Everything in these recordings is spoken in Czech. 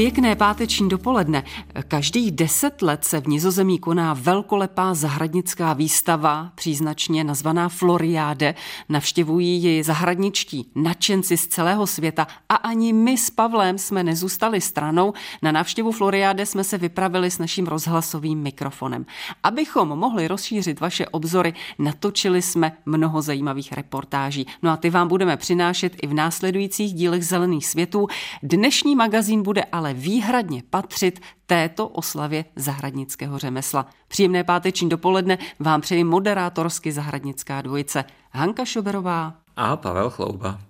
Pěkné páteční dopoledne. Každých deset let se v Nizozemí koná velkolepá zahradnická výstava, příznačně nazvaná Floriáde. Navštěvují ji zahradničtí nadšenci z celého světa a ani my s Pavlem jsme nezůstali stranou. Na návštěvu Floriáde jsme se vypravili s naším rozhlasovým mikrofonem. Abychom mohli rozšířit vaše obzory, natočili jsme mnoho zajímavých reportáží. No a ty vám budeme přinášet i v následujících dílech Zelených světů. Dnešní magazín bude ale ale výhradně patřit této oslavě zahradnického řemesla. Příjemné páteční dopoledne vám přeji moderátorsky zahradnická dvojice Hanka Šoberová a Pavel Chlouba.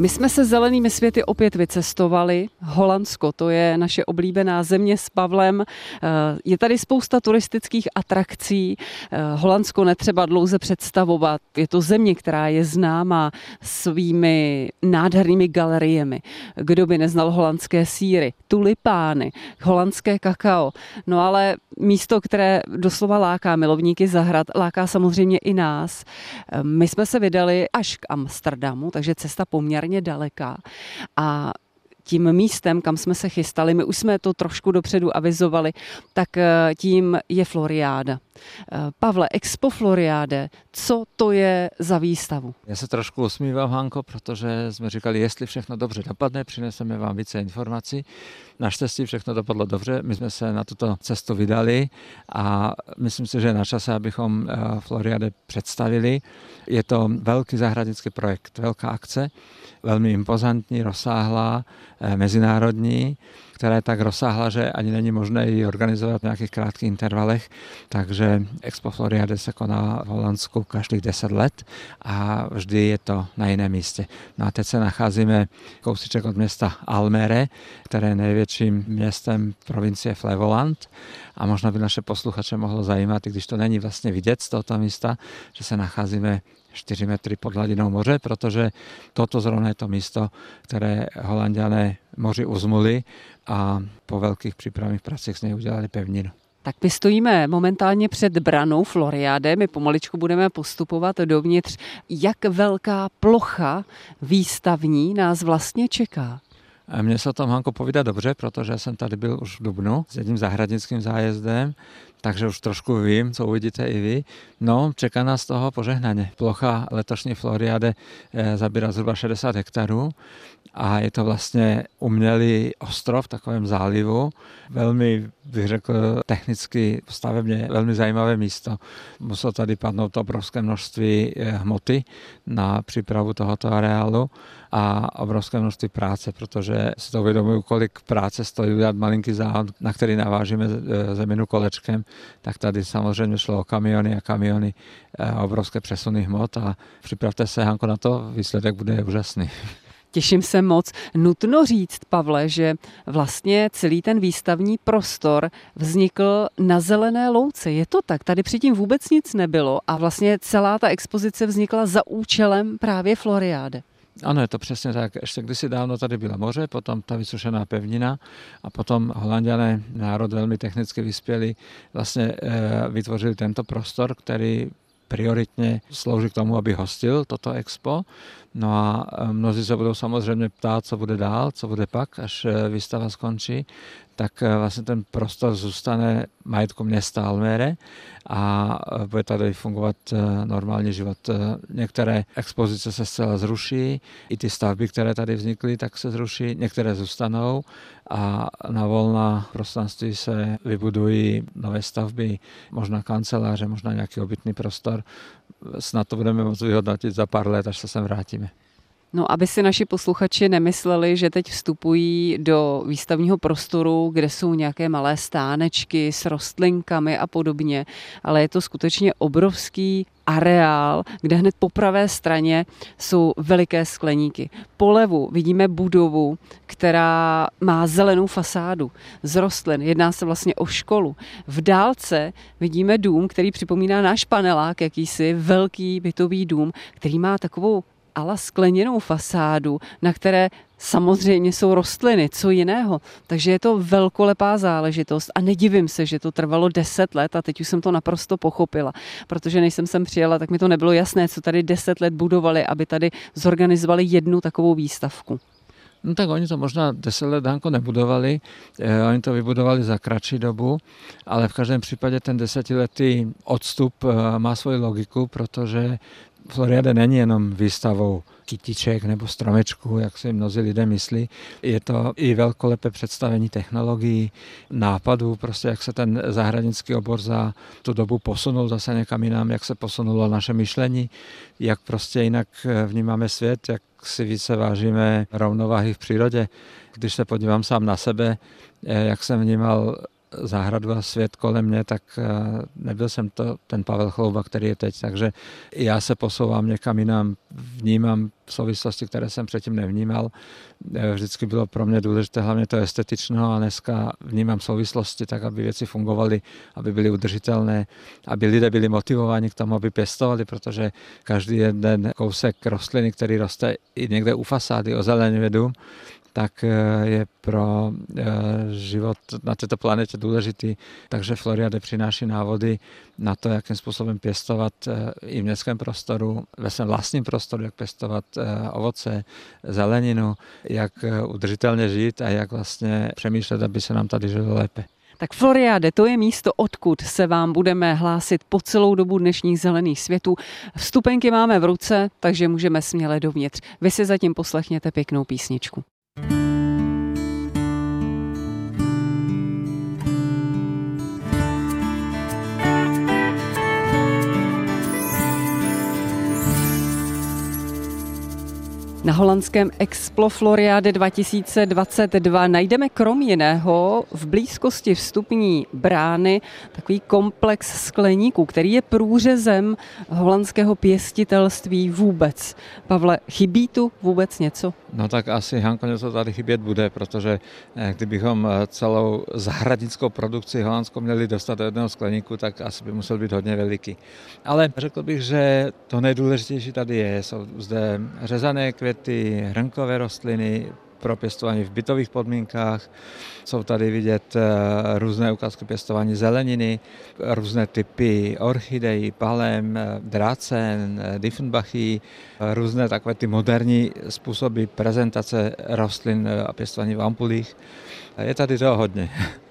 My jsme se zelenými světy opět vycestovali. Holandsko, to je naše oblíbená země s Pavlem. Eh, je tady spousta turistických atrakcí. Eh, Holandsko netřeba dlouze představovat. Je to země, která je známá svými nádhernými galeriemi. Kdo by neznal holandské síry, tulipány, holandské kakao. No ale místo, které doslova láká milovníky zahrad, láká samozřejmě i nás. Eh, my jsme se vydali až k Amsterdamu, takže cesta poměrně poměrně daleká. A tím místem, kam jsme se chystali, my už jsme to trošku dopředu avizovali, tak eh, tím je Floriáda. Eh, Pavle, Expo Floriáde, co to je za výstavu? Já se trošku usmívám, Hanko, protože jsme říkali, jestli všechno dobře dopadne, přineseme vám více informací. Naštěstí všechno dopadlo dobře, my jsme se na tuto cestu vydali a myslím si, že je na čase, abychom eh, Floriade představili. Je to velký zahradnický projekt, velká akce, velmi impozantní, rozsáhlá, eh, mezinárodní která je tak rozsáhla, že ani není možné ji organizovat v nějakých krátkých intervalech. Takže Expo Floriade se koná v Holandsku každých 10 let a vždy je to na jiném místě. No a teď se nacházíme kousíček od města Almere, které je největším městem provincie Flevoland a možná by naše posluchače mohlo zajímat, i když to není vlastně vidět z tohoto místa, že se nacházíme 4 metry pod hladinou moře, protože toto zrovna je to místo, které holandiané moři uzmuli a po velkých přípravných pracích z něj udělali pevninu. Tak my stojíme momentálně před branou Floriade, my pomaličku budeme postupovat dovnitř. Jak velká plocha výstavní nás vlastně čeká? Mně se o tom, Hanko, povídá dobře, protože jsem tady byl už v Dubnu s jedním zahradnickým zájezdem, takže už trošku vím, co uvidíte i vy. No, čeká nás toho požehnaně. Plocha letošní Floriade eh, zabírá zhruba 60 hektarů a je to vlastně umělý ostrov v takovém zálivu. Velmi, bych řekl, technicky stavebně velmi zajímavé místo. Muselo tady padnout obrovské množství eh, hmoty na přípravu tohoto areálu a obrovské množství práce, protože si to uvědomuju, kolik práce stojí udělat malinký záhod, na který navážíme eh, zeminu kolečkem, tak tady samozřejmě šlo o kamiony a kamiony, eh, obrovské přesuny hmot a připravte se, Hanko, na to, výsledek bude úžasný. Těším se moc. Nutno říct, Pavle, že vlastně celý ten výstavní prostor vznikl na zelené louce. Je to tak? Tady předtím vůbec nic nebylo a vlastně celá ta expozice vznikla za účelem právě Floriáde. Ano, je to přesně tak. Ještě kdysi dávno tady byla moře, potom ta vysušená pevnina a potom holanděné, národ velmi technicky vyspělý, vlastně e, vytvořili tento prostor, který prioritně slouží k tomu, aby hostil toto expo. No a e, mnozí se budou samozřejmě ptát, co bude dál, co bude pak, až e, výstava skončí tak eh, vlastně ten prostor zůstane majetku města Almere a eh, bude tady fungovat eh, normální život. Některé expozice se zcela zruší, i ty stavby, které tady vznikly, tak se zruší, některé zůstanou a na volná prostranství se vybudují nové stavby, možná kanceláře, možná nějaký obytný prostor. Snad to budeme moct vyhodnotit za pár let, až se sem vrátíme. No, aby si naši posluchači nemysleli, že teď vstupují do výstavního prostoru, kde jsou nějaké malé stánečky s rostlinkami a podobně, ale je to skutečně obrovský areál, kde hned po pravé straně jsou veliké skleníky. Polevu vidíme budovu, která má zelenou fasádu z rostlin. Jedná se vlastně o školu. V dálce vidíme dům, který připomíná náš panelák, jakýsi velký bytový dům, který má takovou ala skleněnou fasádu, na které samozřejmě jsou rostliny, co jiného. Takže je to velkolepá záležitost a nedivím se, že to trvalo deset let a teď už jsem to naprosto pochopila, protože než jsem sem přijela, tak mi to nebylo jasné, co tady deset let budovali, aby tady zorganizovali jednu takovou výstavku. No tak oni to možná 10 let Danko nebudovali, eh, oni to vybudovali za kratší dobu, ale v každém případě ten desetiletý odstup eh, má svoji logiku, protože Floriada není jenom výstavou kytiček nebo stromečků, jak si mnozí lidé myslí. Je to i velkolepé představení technologií, nápadů, prostě jak se ten zahradnický obor za tu dobu posunul zase někam jinam, jak se posunulo naše myšlení, jak prostě jinak vnímáme svět, jak si více vážíme rovnováhy v přírodě. Když se podívám sám na sebe, eh, jak jsem vnímal zahradu a svět kolem mě, tak eh, nebyl jsem to ten Pavel Chlouba, který je teď. Takže já se posouvám někam jinam, vnímám souvislosti, které jsem předtím nevnímal. Eh, vždycky bylo pro mě důležité hlavně to estetično a dneska vnímám souvislosti tak, aby věci fungovaly, aby byly udržitelné, aby lidé byli motivováni k tomu, aby pěstovali, protože každý jeden kousek rostliny, který roste i někde u fasády o zeleně dům, tak eh, je pro eh, život na této planetě důležitý. Takže Floriade přináší návody na to, jakým způsobem pěstovat eh, i v městském prostoru, ve svém vlastním prostoru, jak pěstovat ovoce, zeleninu, jak udržitelně žít a jak vlastně přemýšlet, aby se nám tady žilo lépe. Tak Floriade, to je místo, odkud se vám budeme hlásit po celou dobu dnešních zelených světů. Vstupenky máme v ruce, takže můžeme směle dovnitř. Vy si zatím poslechněte pěknou písničku. Na holandském Explo Floriade 2022 najdeme krom jiného v blízkosti vstupní brány takový komplex skleníků, který je průřezem holandského pěstitelství vůbec. Pavle, chybí tu vůbec něco? No tak asi Hanko něco tady chybět bude, protože eh, kdybychom eh, celou zahradnickou produkci holandskou měli dostat do jednoho skleníku, tak asi by musel být hodně veliký. Ale řekl bych, že to nejdůležitější tady je. Jsou zde řezané květy, hrnkové rostliny, pro pěstování v bytových podmínkách. Jsou tady vidět eh, různé ukázky pěstování zeleniny, různé typy orchidejí, palem, eh, drácen, eh, Diffenbachy, různé takové ty moderní způsoby prezentace rostlin a pěstování v ampulích. Je tady toho hodně.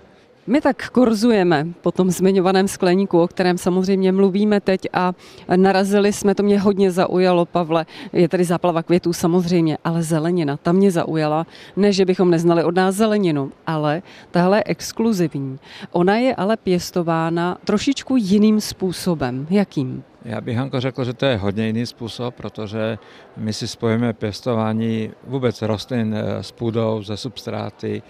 My tak korzujeme po tom zmiňovaném skleníku, o kterém samozřejmě mluvíme teď a narazili jsme, to mě hodně zaujalo, Pavle. Je tady záplava květů samozřejmě, ale zelenina, ta mě zaujala. Ne, že bychom neznali od nás zeleninu, ale tahle je exkluzivní. Ona je ale pěstována trošičku jiným způsobem. Jakým? Já bych Hanko řekl, že to je hodně jiný způsob, protože my si spojíme pěstování vůbec rostlin eh, s půdou, ze substráty,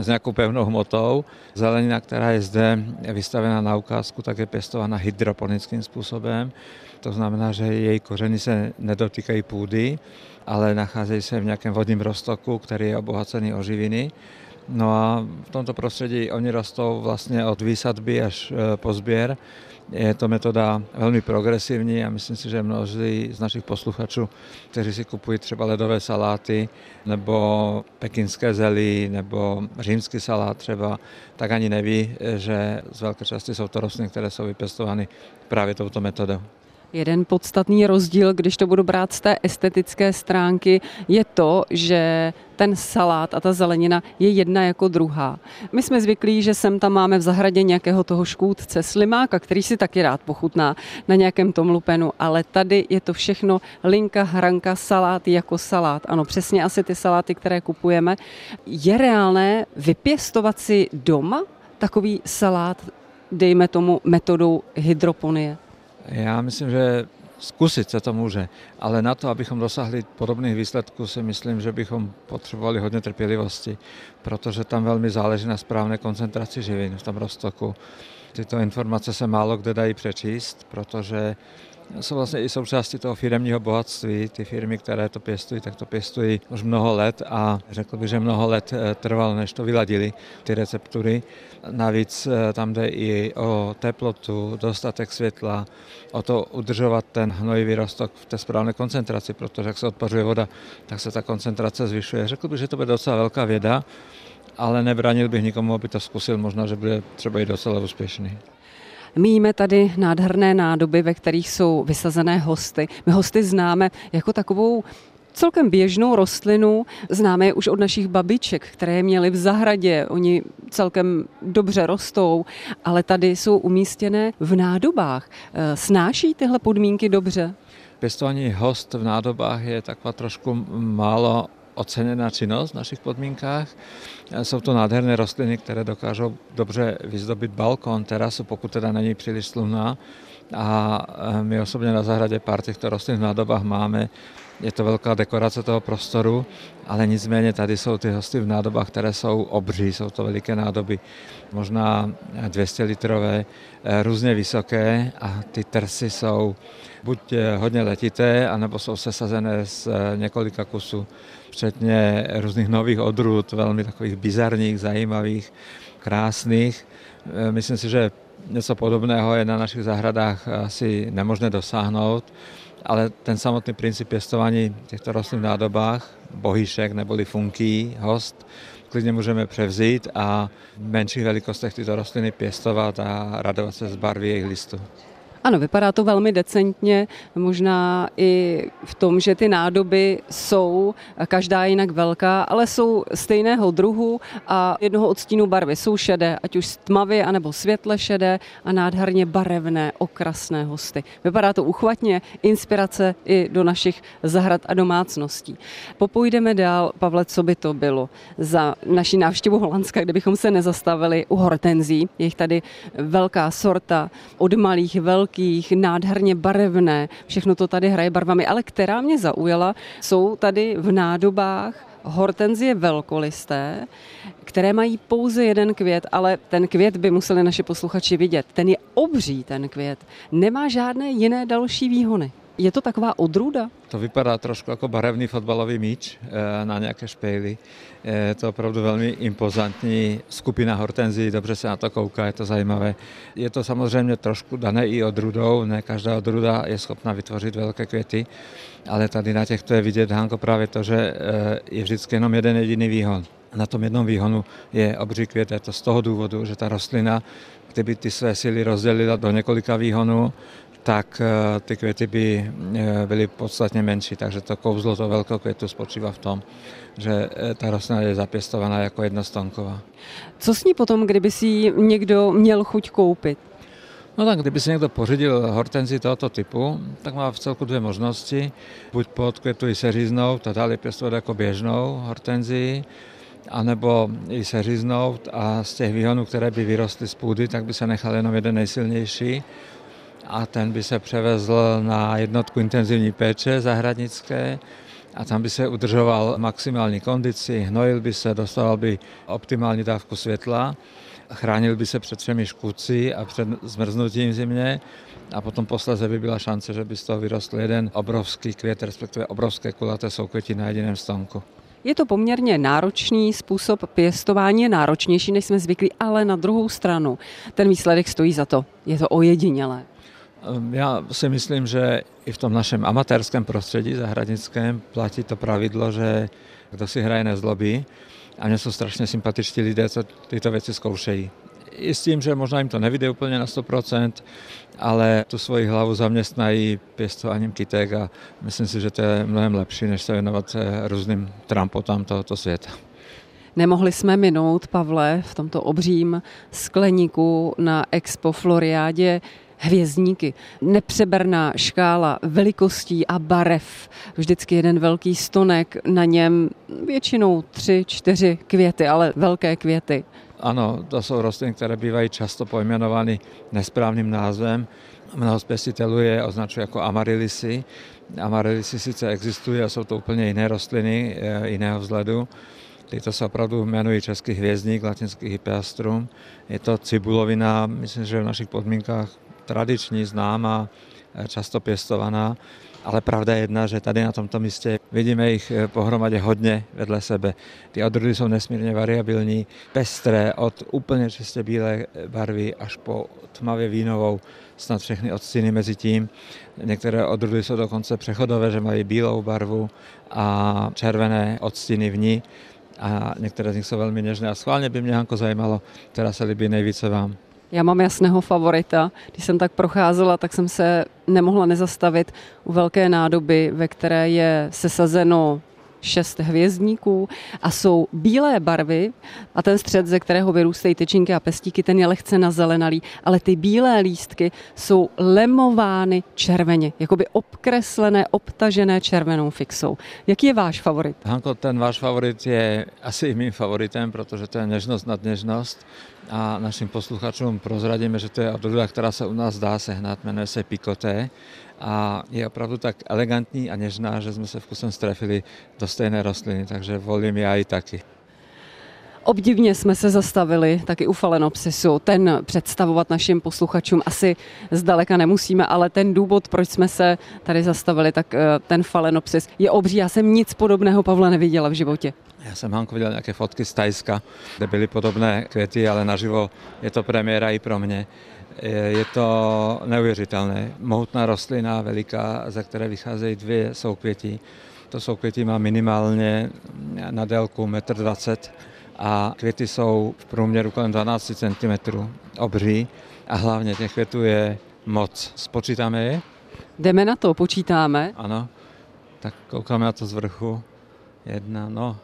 s nějakou pevnou hmotou. Zelenina, která je zde vystavena na ukázku, tak je pěstována hydroponickým způsobem. To znamená, že její kořeny se nedotýkají půdy, ale nacházejí se v nějakém vodním roztoku, který je obohacený o živiny. No a v tomto prostředí oni rostou vlastně od výsadby až eh, po sběr je to metoda velmi progresivní a myslím si, že mnozí z našich posluchačů, kteří si kupují třeba ledové saláty nebo pekinské zelí nebo římský salát třeba, tak ani neví, že z velké části jsou to rostliny, které jsou vypěstovány právě touto metodou. Jeden podstatný rozdíl, když to budu brát z té estetické stránky, je to, že ten salát a ta zelenina je jedna jako druhá. My jsme zvyklí, že sem tam máme v zahradě nějakého toho škůdce slimáka, který si taky rád pochutná na nějakém tom lupenu, ale tady je to všechno linka, hranka, salát jako salát. Ano, přesně asi ty saláty, které kupujeme. Je reálné vypěstovat si doma takový salát, dejme tomu metodou hydroponie? Já myslím, že zkusit se to může, ale na to, abychom dosáhli podobných výsledků, si myslím, že bychom potřebovali hodně trpělivosti, protože tam velmi záleží na správné koncentraci živin v tom roztoku. Tyto informace se málo kde dají přečíst, protože jsou vlastně i součástí toho firemního bohatství. Ty firmy, které to pěstují, tak to pěstují už mnoho let a řekl bych, že mnoho let eh, trvalo, než to vyladili, ty receptury. Navíc eh, tam jde i o teplotu, dostatek světla, o to udržovat ten hnojivý rostok v té správné koncentraci, protože jak se odpařuje voda, tak se ta koncentrace zvyšuje. Řekl bych, že to bude docela velká věda, ale nebranil bych nikomu, aby to zkusil. Možná, že bude třeba i docela úspěšný. Míjíme tady nádherné nádoby, ve kterých jsou vysazené hosty. My hosty známe jako takovou celkem běžnou rostlinu. Známe je už od našich babiček, které je měly v zahradě. Oni celkem dobře rostou, ale tady jsou umístěné v nádobách. Eh, snáší tyhle podmínky dobře? Pěstování host v nádobách je taková trošku málo oceněná činnost v našich podmínkách. Jsou to nádherné rostliny, které dokážou dobře vyzdobit balkon, terasu, pokud teda není příliš slunná. A e, my osobně na zahradě pár těchto rostlin v nádobách máme. Je to velká dekorace toho prostoru, ale nicméně tady jsou ty hosty v nádobách, které jsou obří, jsou to veliké nádoby, možná 200 litrové, e, různě vysoké a ty trsy jsou buď e, hodně letité, anebo jsou sesazené z několika kusů včetně různých nových odrůd, velmi takových bizarních, zajímavých, krásných. Myslím si, že něco podobného je na našich zahradách asi nemožné dosáhnout, ale ten samotný princip pěstování těchto rostlin v nádobách, bohyšek neboli funký, host, klidně můžeme převzít a v menších velikostech tyto rostliny pěstovat a radovat se z barvy jejich listů. Ano, vypadá to velmi decentně, možná i v tom, že ty nádoby jsou každá jinak velká, ale jsou stejného druhu a jednoho odstínu barvy jsou šedé, ať už tmavě anebo světle šedé a nádherně barevné, okrasné hosty. Vypadá to uchvatně, inspirace i do našich zahrad a domácností. Popůjdeme dál, Pavle, co by to bylo za naši návštěvu Holandska, kde bychom se nezastavili u hortenzí. Je jich tady velká sorta, od malých velkých velkých, nádherně barevné, všechno to tady hraje barvami, ale která mě zaujala, jsou tady v nádobách hortenzie velkolisté, které mají pouze jeden květ, ale ten květ by museli naši posluchači vidět. Ten je obří, ten květ. Nemá žádné jiné další výhony. Je to taková odrůda? To vypadá trošku jako barevný fotbalový míč eh, na nějaké špejly. Je to opravdu velmi impozantní skupina hortenzí, dobře se na to kouká, je to zajímavé. Je to samozřejmě trošku dané i odrůdou, ne každá odrůda je schopna vytvořit velké květy, ale tady na těchto je vidět, Hanko, právě to, že eh, je vždycky jenom jeden jediný výhon. Na tom jednom výhonu je obří květ, je to z toho důvodu, že ta rostlina kdyby ty své síly rozdělila do několika výhonů, tak eh, ty květy by eh, byly podstatně menší. Takže to kouzlo toho velkého květu spočívá v tom, že eh, ta rostlina je zapěstovaná jako jednostonková. Co s ní potom, kdyby si někdo měl chuť koupit? No tak, kdyby si někdo pořídil hortenzi tohoto typu, tak má v celku dvě možnosti. Buď pod květu i seříznout a dále pěstovat jako běžnou hortenzi, anebo i seříznout a z těch výhonů, které by vyrostly z půdy, tak by se nechal jenom jeden nejsilnější a ten by se převezl na jednotku intenzivní péče zahradnické a tam by se udržoval maximální kondici, hnojil by se, dostával by optimální dávku světla, chránil by se před všemi škůdci a před zmrznutím zimě a potom posledně by byla šance, že by z toho vyrostl jeden obrovský květ, respektive obrovské kulaté soukvěti na jediném stonku. Je to poměrně náročný způsob pěstování, je náročnější, než jsme zvyklí, ale na druhou stranu ten výsledek stojí za to. Je to ojedinělé. Ehm, já si myslím, že i v tom našem amatérském prostředí zahradnickém platí to pravidlo, že kdo si hraje nezlobí a mě jsou strašně sympatičtí lidé, co tyto věci zkoušejí. I s tím, že možná jim to nevyjde úplně na 100%, ale tu svoji hlavu zaměstnají pěstováním kytek a myslím si, že to je mnohem lepší, než se věnovat různým trampotám tohoto světa. Nemohli jsme minout, Pavle, v tomto obřím skleníku na Expo Floriádě hvězdníky. Nepřeberná škála velikostí a barev. Vždycky jeden velký stonek, na něm většinou tři, čtyři květy, ale velké květy. Ano, to jsou rostliny, které bývají často pojmenovány nesprávným názvem. Mnoho pěstitelů je označuje jako amarilisy. Amarilisy sice existují a jsou to úplně jiné rostliny, eh, jiného vzhledu. Tyto se opravdu jmenují český hvězdník, latinský hypeastrum. Je to cibulovina, myslím, že v našich podmínkách tradiční, známá často pěstovaná. Ale pravda je jedna, že tady na tomto místě vidíme jich pohromadě hodně vedle sebe. Ty odrůdy jsou nesmírně variabilní, pestré, od úplně čistě bílé barvy až po tmavě vínovou, snad všechny odstíny mezi tím. Některé odrůdy jsou dokonce přechodové, že mají bílou barvu a červené odstíny v ní a některé z nich jsou velmi něžné. A schválně by mě, Hanko, zajímalo, která se líbí nejvíce vám. Já mám jasného favorita. Když jsem tak procházela, tak jsem se nemohla nezastavit u velké nádoby, ve které je sesazeno šest hvězdníků a jsou bílé barvy a ten střed, ze kterého vyrůstají tyčinky a pestíky, ten je lehce nazelenalý, ale ty bílé lístky jsou lemovány červeně, jakoby obkreslené, obtažené červenou fixou. Jaký je váš favorit? Hanko, ten váš favorit je asi i mým favoritem, protože to je nežnost nad nežnost a našim posluchačům prozradíme, že to je odrůda, která se u nás dá sehnat, jmenuje se Pikoté a je opravdu tak elegantní a něžná, že jsme se vkusem strefili do stejné rostliny, takže volím já i taky. Obdivně jsme se zastavili taky u falenopsisu. Ten představovat našim posluchačům asi zdaleka nemusíme, ale ten důvod, proč jsme se tady zastavili, tak eh, ten falenopsis je obří. Já jsem nic podobného, Pavla, neviděla v životě. Já jsem Hanko viděl nějaké fotky z Tajska, kde byly podobné květy, ale naživo je to premiéra i pro mě. Je to neuvěřitelné. Mohutná rostlina, veliká, ze které vycházejí dvě soukvětí. To soukvětí má minimálně na délku 1,20 m a květy jsou v průměru kolem 12 cm obří a hlavně těch květů je moc. Spočítáme je? Jdeme na to, počítáme. Ano, tak koukáme na to z vrchu. Jedna, no,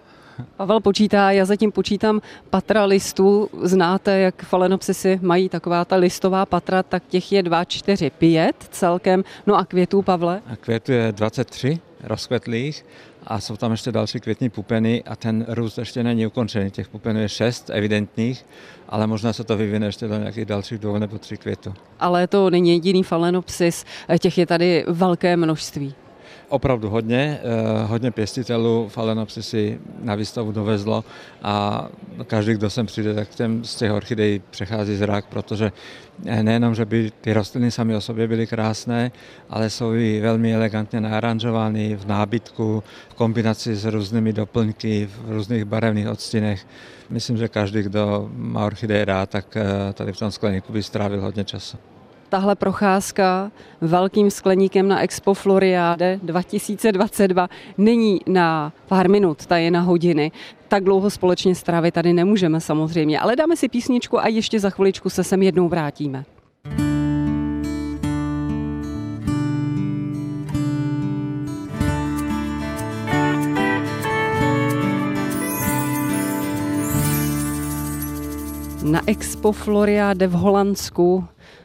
Pavel počítá, já zatím počítám patra listů. Znáte, jak falenopsisy mají taková ta listová patra, tak těch je 2, 4, 5 celkem. No a květů, Pavle? A květů je 23 rozkvetlých a jsou tam ještě další květní pupeny a ten růst ještě není ukončený. Těch pupenů je šest evidentních, ale možná se to vyvine ještě do nějakých dalších dvou nebo tří květů. Ale to není jediný falenopsis, těch je tady velké množství opravdu hodně. Eh, hodně pěstitelů falenopsisy na výstavu dovezlo a každý, kdo sem přijde, tak těm z těch orchidejí přechází zrak, protože eh, nejenom, že by ty rostliny sami o sobě byly krásné, ale jsou i velmi elegantně naranžovány v nábytku, v kombinaci s různými doplňky, v různých barevných odstínech. Myslím, že každý, kdo má orchideje rád, tak eh, tady v tom skleníku by strávil hodně času tahle procházka velkým skleníkem na Expo Floriade 2022 není na pár minut, ta je na hodiny. Tak dlouho společně strávit tady nemůžeme samozřejmě, ale dáme si písničku a ještě za chviličku se sem jednou vrátíme. Na Expo Floriade v Holandsku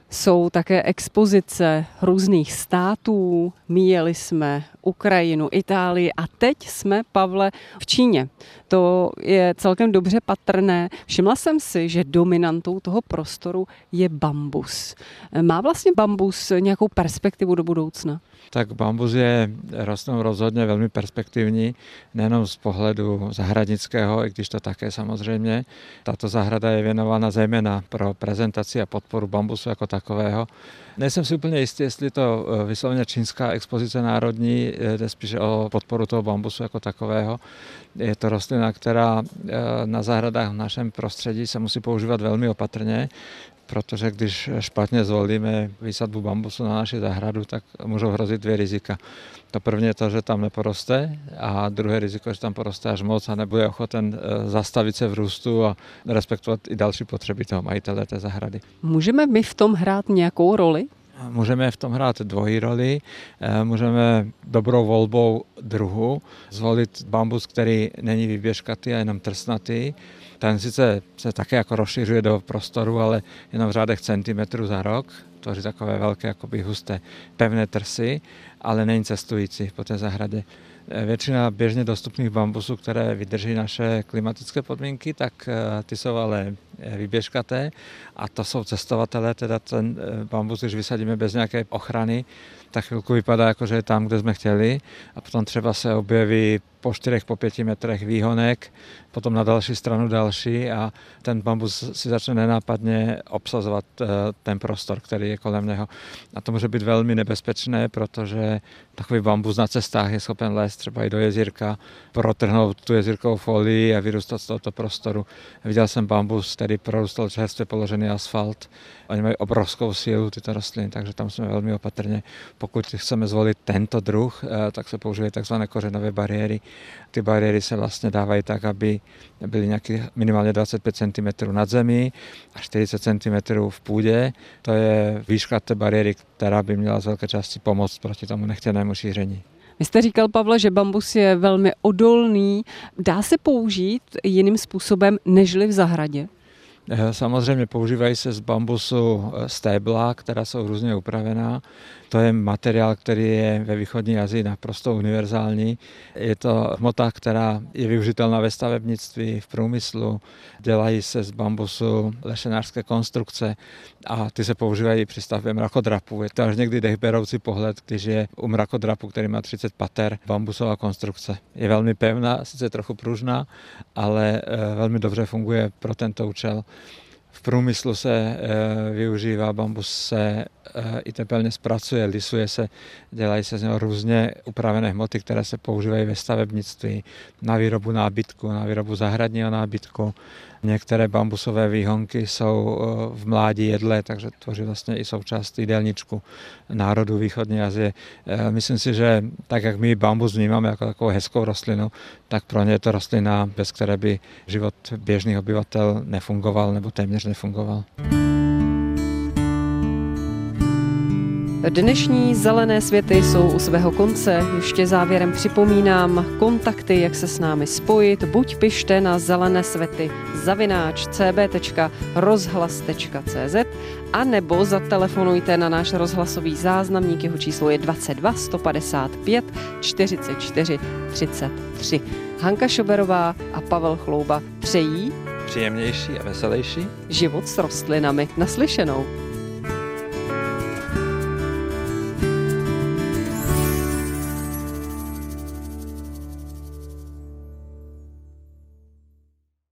jsou také expozice různých států. Míjeli jsme Ukrajinu, Itálii a teď jsme, Pavle, v Číně. To je celkem dobře patrné. Všimla jsem si, že dominantou toho prostoru je bambus. Má vlastně bambus nějakou perspektivu do budoucna? Tak bambus je rostlinou rozhodně velmi perspektivní, nejenom z pohledu zahradnického, i když to také samozřejmě. Tato zahrada je věnována zejména pro prezentaci a podporu bambusu jako takového. Nejsem si úplně jistý, jestli to eh, vysloveně čínská expozice národní, jde spíše o podporu toho bambusu jako takového. Je to rostlina, která eh, na zahradách v našem prostředí se musí používat velmi opatrně, protože když špatně zvolíme výsadbu bambusu na naši zahradu, tak můžou hrozit dvě rizika. To první je to, že tam neporoste a druhé riziko, že tam poroste až moc a nebude ochoten eh, zastavit se v růstu a respektovat i další potřeby toho majitele té zahrady. Můžeme my v tom hrát nějakou roli? Můžeme v tom hrát dvojí roli. Eh, můžeme dobrou volbou druhu zvolit bambus, který není vyběžkatý a jenom trsnatý. Ten sice se také jako rozšiřuje do prostoru, ale jenom v řádech centimetrů za rok. Tvoří takové velké, jakoby husté, pevné trsy, ale není cestující po té zahradě. Eh, většina běžně dostupných bambusů, které vydrží naše klimatické podmínky, tak eh, ty jsou ale eh, vyběžkaté a to jsou cestovatelé, teda ten bambus, když vysadíme bez nějaké ochrany, tak chvilku vypadá jako, že je tam, kde jsme chtěli. A potom třeba se objeví po 4 po 5 metrech výhonek, potom na další stranu další a ten bambus si začne nenápadně obsazovat eh, ten prostor, který je kolem něho. A to může být velmi nebezpečné, protože takový bambus na cestách je schopen lézt třeba i do jezírka, protrhnout tu jezírkovou folii a vyrůstat z tohoto prostoru. Viděl jsem bambus, který prorůstal čerstvě položený asfalt. Oni mají obrovskou sílu, tyto rostliny, takže tam jsme velmi opatrně. Pokud chceme zvolit tento druh, eh, tak se používají tzv. kořenové bariéry. Ty bariéry se vlastně dávají tak, aby byly nějaký minimálně 25 cm nad zemí a 40 cm v půdě. To je výška té bariéry, která by měla z velké části pomoct proti tomu nechtěnému šíření. Vy jste říkal, Pavle, že bambus je velmi odolný. Dá se použít jiným způsobem nežli v zahradě? Eh, samozřejmě používají se z bambusu eh, stébla, která jsou různě upravená. To je materiál, který je ve východní Asii naprosto univerzální. Je to hmota, která je využitelná ve stavebnictví, v průmyslu. Dělají se z bambusu lešenářské konstrukce a ty se používají při stavbě mrakodrapu. Je to až někdy dechberoucí pohled, když je u mrakodrapu, který má 30 pater, bambusová konstrukce. Je velmi pevná, sice trochu pružná, ale eh, velmi dobře funguje pro tento účel. V průmyslu se eh, využívá bambus, se eh, i tepelně zpracuje, lisuje se, dělají se z něho různě upravené hmoty, které se používají ve stavebnictví, na výrobu nábytku, na výrobu zahradního nábytku, Některé bambusové výhonky jsou eh, v mládí jedlé, takže tvoří vlastně i součást jídelníčku národu východní Azie. Eh, myslím si, že tak, jak my bambus vnímáme jako takovou hezkou rostlinu, tak pro ně je to rostlina, bez které by život běžných obyvatel nefungoval nebo téměř nefungoval. Dnešní zelené světy jsou u svého konce. Ještě závěrem připomínám kontakty, jak se s námi spojit. Buď pište na zelené světy zavináč cb.rozhlas.cz a nebo zatelefonujte na náš rozhlasový záznamník, jeho číslo je 22 155 44 33. Hanka Šoberová a Pavel Chlouba přejí příjemnější a veselější život s rostlinami naslyšenou.